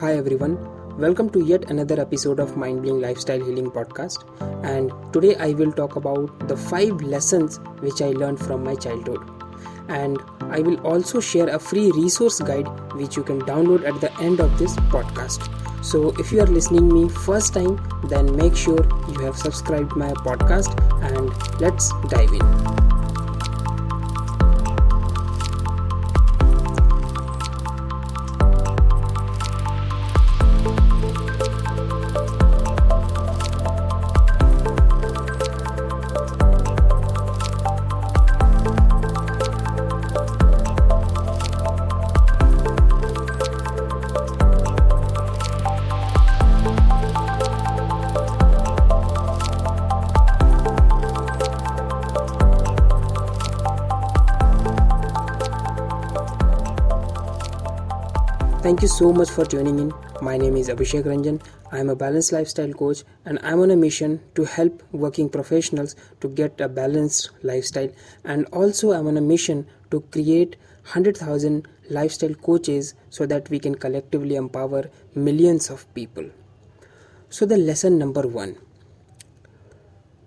Hi everyone, welcome to yet another episode of Mind Blowing Lifestyle Healing Podcast. And today I will talk about the five lessons which I learned from my childhood. And I will also share a free resource guide which you can download at the end of this podcast. So if you are listening me first time, then make sure you have subscribed my podcast and let's dive in. Thank you so much for tuning in. My name is Abhishek Ranjan. I am a balanced lifestyle coach and I'm on a mission to help working professionals to get a balanced lifestyle and also I'm on a mission to create 100,000 lifestyle coaches so that we can collectively empower millions of people. So the lesson number 1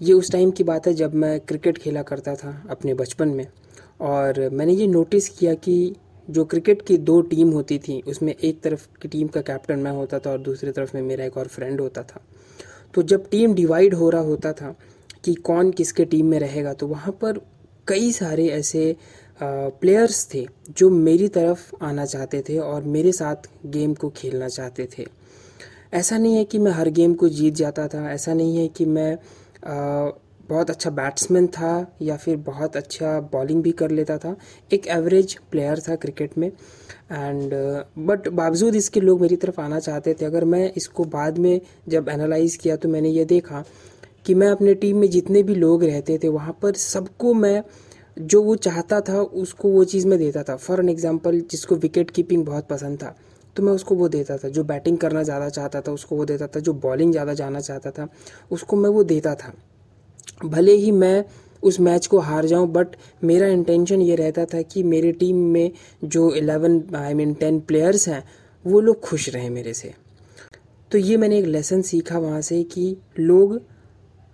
ये उस time की बात है जब मैं cricket खेला करता था अपने बचपन में और मैंने ये नोटिस किया कि जो क्रिकेट की दो टीम होती थी, उसमें एक तरफ़ की टीम का कैप्टन मैं होता था और दूसरी तरफ़ में मेरा एक और फ्रेंड होता था। तो जब टीम डिवाइड हो रहा होता था कि कौन किसके टीम में रहेगा तो वहाँ पर कई सारे ऐसे प्लेयर्स थे जो मेरी तरफ़ आना चाहते थे और मेरे साथ गेम को खेलना चाहते थे। ऐसा नहीं है कि मैं हर गेम को जीत जाता था, ऐसा नहीं है कि मैं बहुत अच्छा बैट्समैन था या फिर बहुत अच्छा बॉलिंग भी कर लेता था। एक एवरेज प्लेयर था क्रिकेट में। एंड बट uh, बावजूद इसके लोग मेरी तरफ़ आना चाहते थे। अगर मैं इसको बाद में जब एनालाइज किया तो मैंने ये देखा कि मैं अपने टीम में जितने भी लोग रहते थे वहाँ पर सबको मैं जो वो चाहता था उसको वो चीज़ में देता था। फॉर एन एग्ज़ाम्पल जिसको विकेट कीपिंग बहुत पसंद था तो मैं उसको वो देता था। जो बैटिंग करना ज़्यादा चाहता था उसको वो देता था। जो बॉलिंग ज़्यादा जाना चाहता था उसको मैं वो देता था। भले ही मैं उस मैच को हार जाऊँ बट मेरा इंटेंशन ये रहता था कि मेरे टीम में जो eleven I mean ten players हैं, वो लोग खुश रहे मेरे से। तो ये मैंने एक लेसन सीखा वहाँ से कि लोग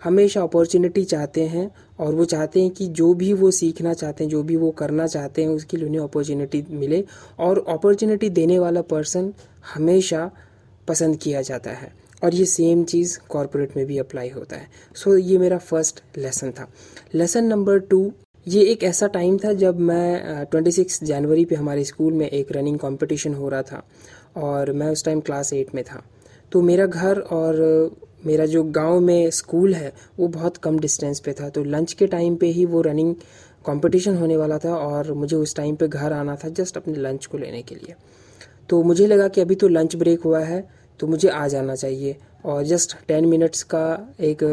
हमेशा अपॉर्चुनिटी चाहते हैं और वो चाहते हैं कि जो भी वो सीखना चाहते हैं, जो भी वो करना चाहते हैं, उसके लिए उन्हें अपॉर्चुनिटी मिले। और अपॉर्चुनिटी देने वाला पर्सन हमेशा पसंद किया जाता है। और ये सेम चीज़ कॉरपोरेट में भी अप्लाई होता है। सो so, ये मेरा फ़र्स्ट लेसन था। लेसन नंबर टू ये एक ऐसा टाइम था जब मैं ट्वेंटी सिक्स जनवरी पे हमारे स्कूल में एक रनिंग कंपटीशन हो रहा था और मैं उस टाइम क्लास एट में था। तो मेरा घर और मेरा जो गाँव में स्कूल है वो बहुत कम डिस्टेंस पे था। तो लंच के टाइम पे ही वो रनिंग कंपटीशन होने वाला था और मुझे उस टाइम पे घर आना था जस्ट अपने लंच को लेने के लिए। तो मुझे लगा कि अभी तो लंच ब्रेक हुआ है तो मुझे आ जाना चाहिए। और जस्ट टेन मिनट्स का एक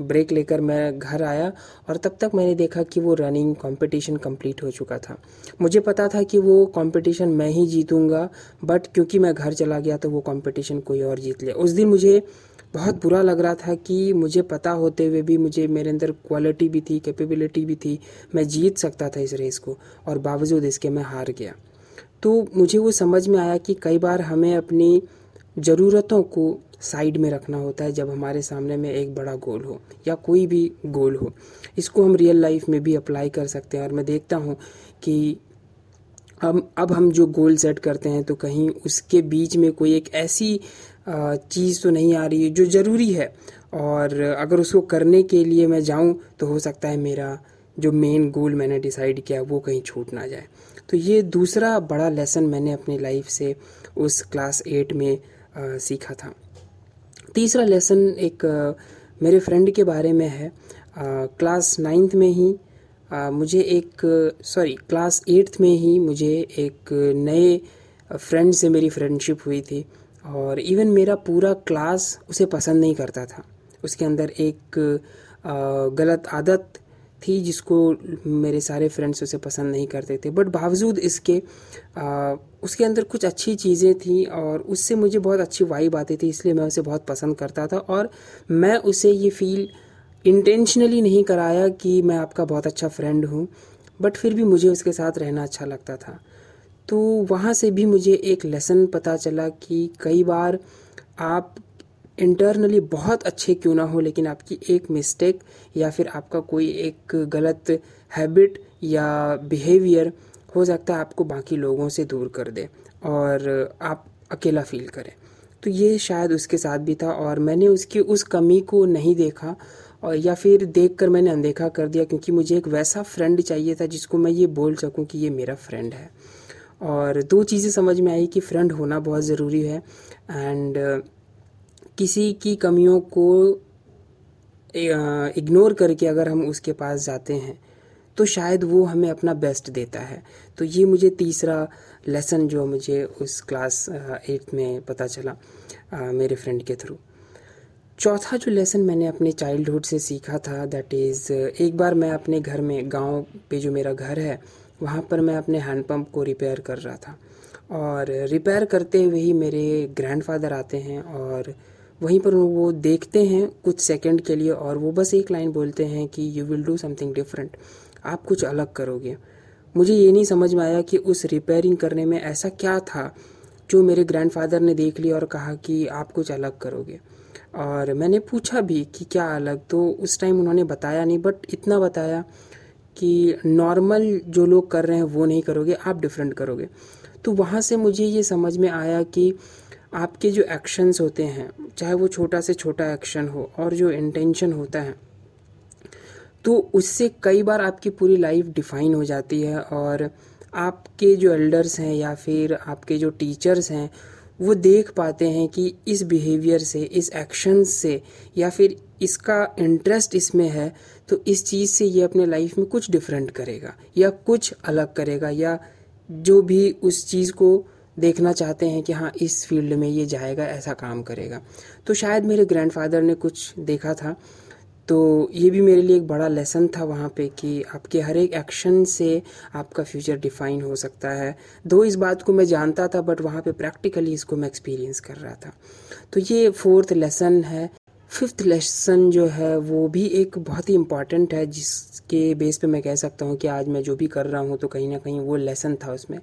ब्रेक लेकर मैं घर आया और तब तक मैंने देखा कि वो रनिंग कंपटीशन कंप्लीट हो चुका था। मुझे पता था कि वो कंपटीशन मैं ही जीतूँगा बट क्योंकि मैं घर चला गया तो वो कंपटीशन कोई और जीत लिया उस दिन मुझे बहुत बुरा लग रहा था कि मुझे पता होते हुए भी मुझे मेरे अंदर क्वालिटी भी थी कैपेबिलिटी भी थी, मैं जीत सकता था इस रेस को और बावजूद इसके मैं हार गया। तो मुझे वो समझ में आया कि कई बार हमें अपनी ज़रूरतों को साइड में रखना होता है जब हमारे सामने में एक बड़ा गोल हो या कोई भी गोल हो। इसको हम रियल लाइफ में भी अप्लाई कर सकते हैं और मैं देखता हूँ कि अब अब हम जो गोल सेट करते हैं तो कहीं उसके बीच में कोई एक ऐसी चीज़ तो नहीं आ रही है जो ज़रूरी है। और अगर उसको करने के लिए मैं जाऊँ तो हो सकता है मेरा जो मेन गोल मैंने डिसाइड किया वो कहीं छूट ना जाए। तो ये दूसरा बड़ा लेसन मैंने अपनी लाइफ से उस क्लास एट में सीखा था। तीसरा लेसन एक मेरे फ्रेंड के बारे में है। क्लास नाइन्थ में ही मुझे एक सॉरी क्लास एट्थ में ही मुझे एक नए फ्रेंड से मेरी फ्रेंडशिप हुई थी और इवन मेरा पूरा क्लास उसे पसंद नहीं करता था। उसके अंदर एक गलत आदत थी जिसको मेरे सारे फ्रेंड्स उसे पसंद नहीं करते थे। बट बावजूद इसके आ, उसके अंदर कुछ अच्छी चीज़ें थी और उससे मुझे बहुत अच्छी वाइब आती थी इसलिए मैं उसे बहुत पसंद करता था और मैं उसे ये फील इंटेंशनली नहीं कराया कि मैं आपका बहुत अच्छा फ्रेंड हूँ बट फिर भी मुझे उसके साथ रहना अच्छा लगता था। तो वहाँ से भी मुझे एक लेसन पता चला कि कई बार आप इंटरनली बहुत अच्छे क्यों ना हो, लेकिन आपकी एक मिस्टेक या फिर आपका कोई एक गलत हैबिट या बिहेवियर हो सकता है आपको बाकी लोगों से दूर कर दे और आप अकेला फील करें। तो ये शायद उसके साथ भी था और मैंने उसकी, उस कमी को नहीं देखा और, या फिर देख कर मैंने अनदेखा कर दिया क्योंकि मुझे एक वैसा फ्रेंड चाहिए था जिसको मैं ये बोल सकूँ कि ये मेरा फ्रेंड है। और दो चीज़ें समझ में आई कि फ्रेंड होना बहुत ज़रूरी है एंड किसी की कमियों को इग्नोर करके अगर हम उसके पास जाते हैं तो शायद वो हमें अपना बेस्ट देता है। तो ये मुझे तीसरा लेसन जो मुझे उस क्लास एट में पता चला मेरे फ्रेंड के थ्रू चौथा जो लेसन मैंने अपने चाइल्डहुड से सीखा था दैट इज़ एक बार मैं अपने घर में, गाँव पे जो मेरा घर है, वहाँ पर मैं अपने हैंडपम्प को रिपेयर कर रहा था। और रिपेयर करते हुए ही मेरे ग्रैंडफादर आते हैं और वहीं पर वो देखते हैं कुछ सेकंड के लिए और वो बस एक लाइन बोलते हैं कि you will do something different आप कुछ अलग करोगे। मुझे ये नहीं समझ में आया कि उस रिपेयरिंग करने में ऐसा क्या था जो मेरे ग्रैंडफादर ने देख लिया और कहा कि आप कुछ अलग करोगे। और मैंने पूछा भी कि क्या अलग तो उस टाइम उन्होंने बताया नहीं बट इतना बताया कि नॉर्मल जो लोग कर रहे हैं वो नहीं करोगे, आप डिफरेंट करोगे। तो वहाँ से मुझे ये समझ में आया कि आपके जो एक्शंस होते हैं, चाहे वो छोटा से छोटा एक्शन हो और जो इंटेंशन होता है तो उससे कई बार आपकी पूरी लाइफ डिफाइन हो जाती है और आपके जो एल्डर्स हैं या फिर आपके जो टीचर्स हैं, वो देख पाते हैं कि इस बिहेवियर से, इस एक्शन से या फिर इसका इंटरेस्ट इसमें है तो इस चीज़ से ये अपने लाइफ में कुछ डिफरेंट करेगा या कुछ अलग करेगा या जो भी उस चीज़ को देखना चाहते हैं कि हाँ इस फ़ील्ड में ये जाएगा, ऐसा काम करेगा। तो शायद मेरे ग्रैंडफादर ने कुछ देखा था। तो ये भी मेरे लिए एक बड़ा लेसन था वहाँ पे कि आपके हर एक एक्शन से आपका फ्यूचर डिफाइन हो सकता है। दो, इस बात को मैं जानता था बट वहाँ पे प्रैक्टिकली इसको मैं एक्सपीरियंस कर रहा था। तो ये फोर्थ लेसन है। फिफ्थ लेसन जो है, वो भी एक बहुत ही इंपॉर्टेंट है, जिसके बेस पे मैं कह सकता हूँ कि आज मैं जो भी कर रहा हूँ तो कहीं ना कहीं वो लेसन था उसमें।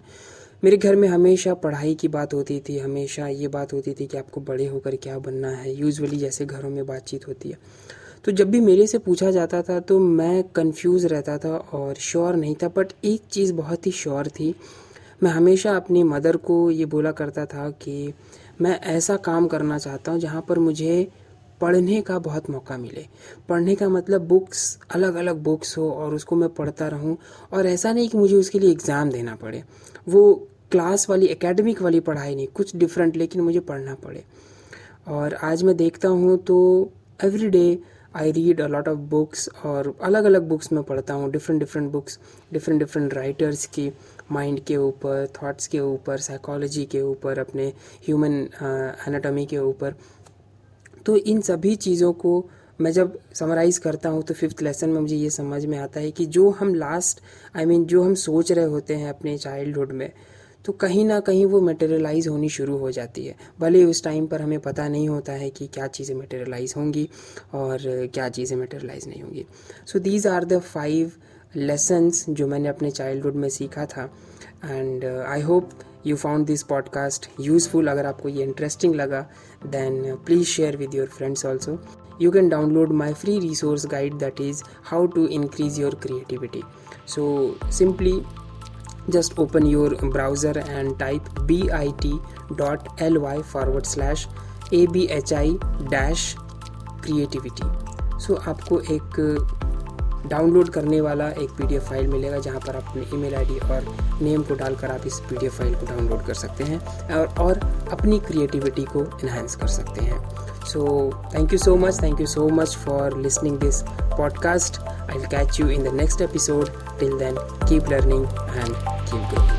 मेरे घर में हमेशा पढ़ाई की बात होती थी, हमेशा ये बात होती थी कि आपको बड़े होकर क्या बनना है। यूजुअली जैसे घरों में बातचीत होती है। तो जब भी मेरे से पूछा जाता था तो मैं कंफ्यूज रहता था और श्योर नहीं था बट एक चीज़ बहुत ही श्योर थी। मैं हमेशा अपनी मदर को ये बोला करता था कि मैं ऐसा काम करना चाहता हूँ जहाँ पर मुझे पढ़ने का बहुत मौका मिले। पढ़ने का मतलब बुक्स अलग अलग बुक्स हो और उसको मैं पढ़ता रहूँ और ऐसा नहीं कि मुझे उसके लिए एग्ज़ाम देना पड़े। वो क्लास वाली एकेडमिक वाली पढ़ाई नहीं कुछ डिफरेंट लेकिन मुझे पढ़ना पड़े। और आज मैं देखता हूँ तो every day I read a lot of books और अलग अलग बुक्स में पढ़ता हूँ different different books different different writers की माइंड के ऊपर थॉट्स के ऊपर साइकोलॉजी के ऊपर अपने ह्यूमन एनाटॉमी uh, के ऊपर। तो इन सभी चीज़ों को मैं जब समराइज करता हूँ तो फिफ्थ लेसन में मुझे ये समझ में आता है कि जो हम last I I mean mean, जो हम सोच रहे होते हैं अपने चाइल्डहुड में तो कहीं ना कहीं वो मटेरियलाइज होनी शुरू हो जाती है। भले उस टाइम पर हमें पता नहीं होता है कि क्या चीज़ें मटेरियलाइज होंगी और क्या चीज़ें मटेरियलाइज नहीं होंगी। So these are the five lessons जो मैंने अपने चाइल्डहुड में सीखा था। And I hope you found this podcast useful अगर आपको ये इंटरेस्टिंग लगा then please share with your friends also you can download my free resource guide that is how to increase your creativity so simply just open your browser and type B I T dot L Y forward slash A B H I dash creativity so आपको एक download करने वाला एक PDF file मिलेगा जहाँ पर आप अपने ईमेल आईडी और नेम को डालकर आप इस पीडीएफ फ़ाइल को डाउनलोड कर सकते हैं और, और अपनी क्रिएटिविटी को इन्हांस कर सकते हैं। So thank you so much thank you so much for listening this podcast I will catch you in the next episode till then keep learning and keep going.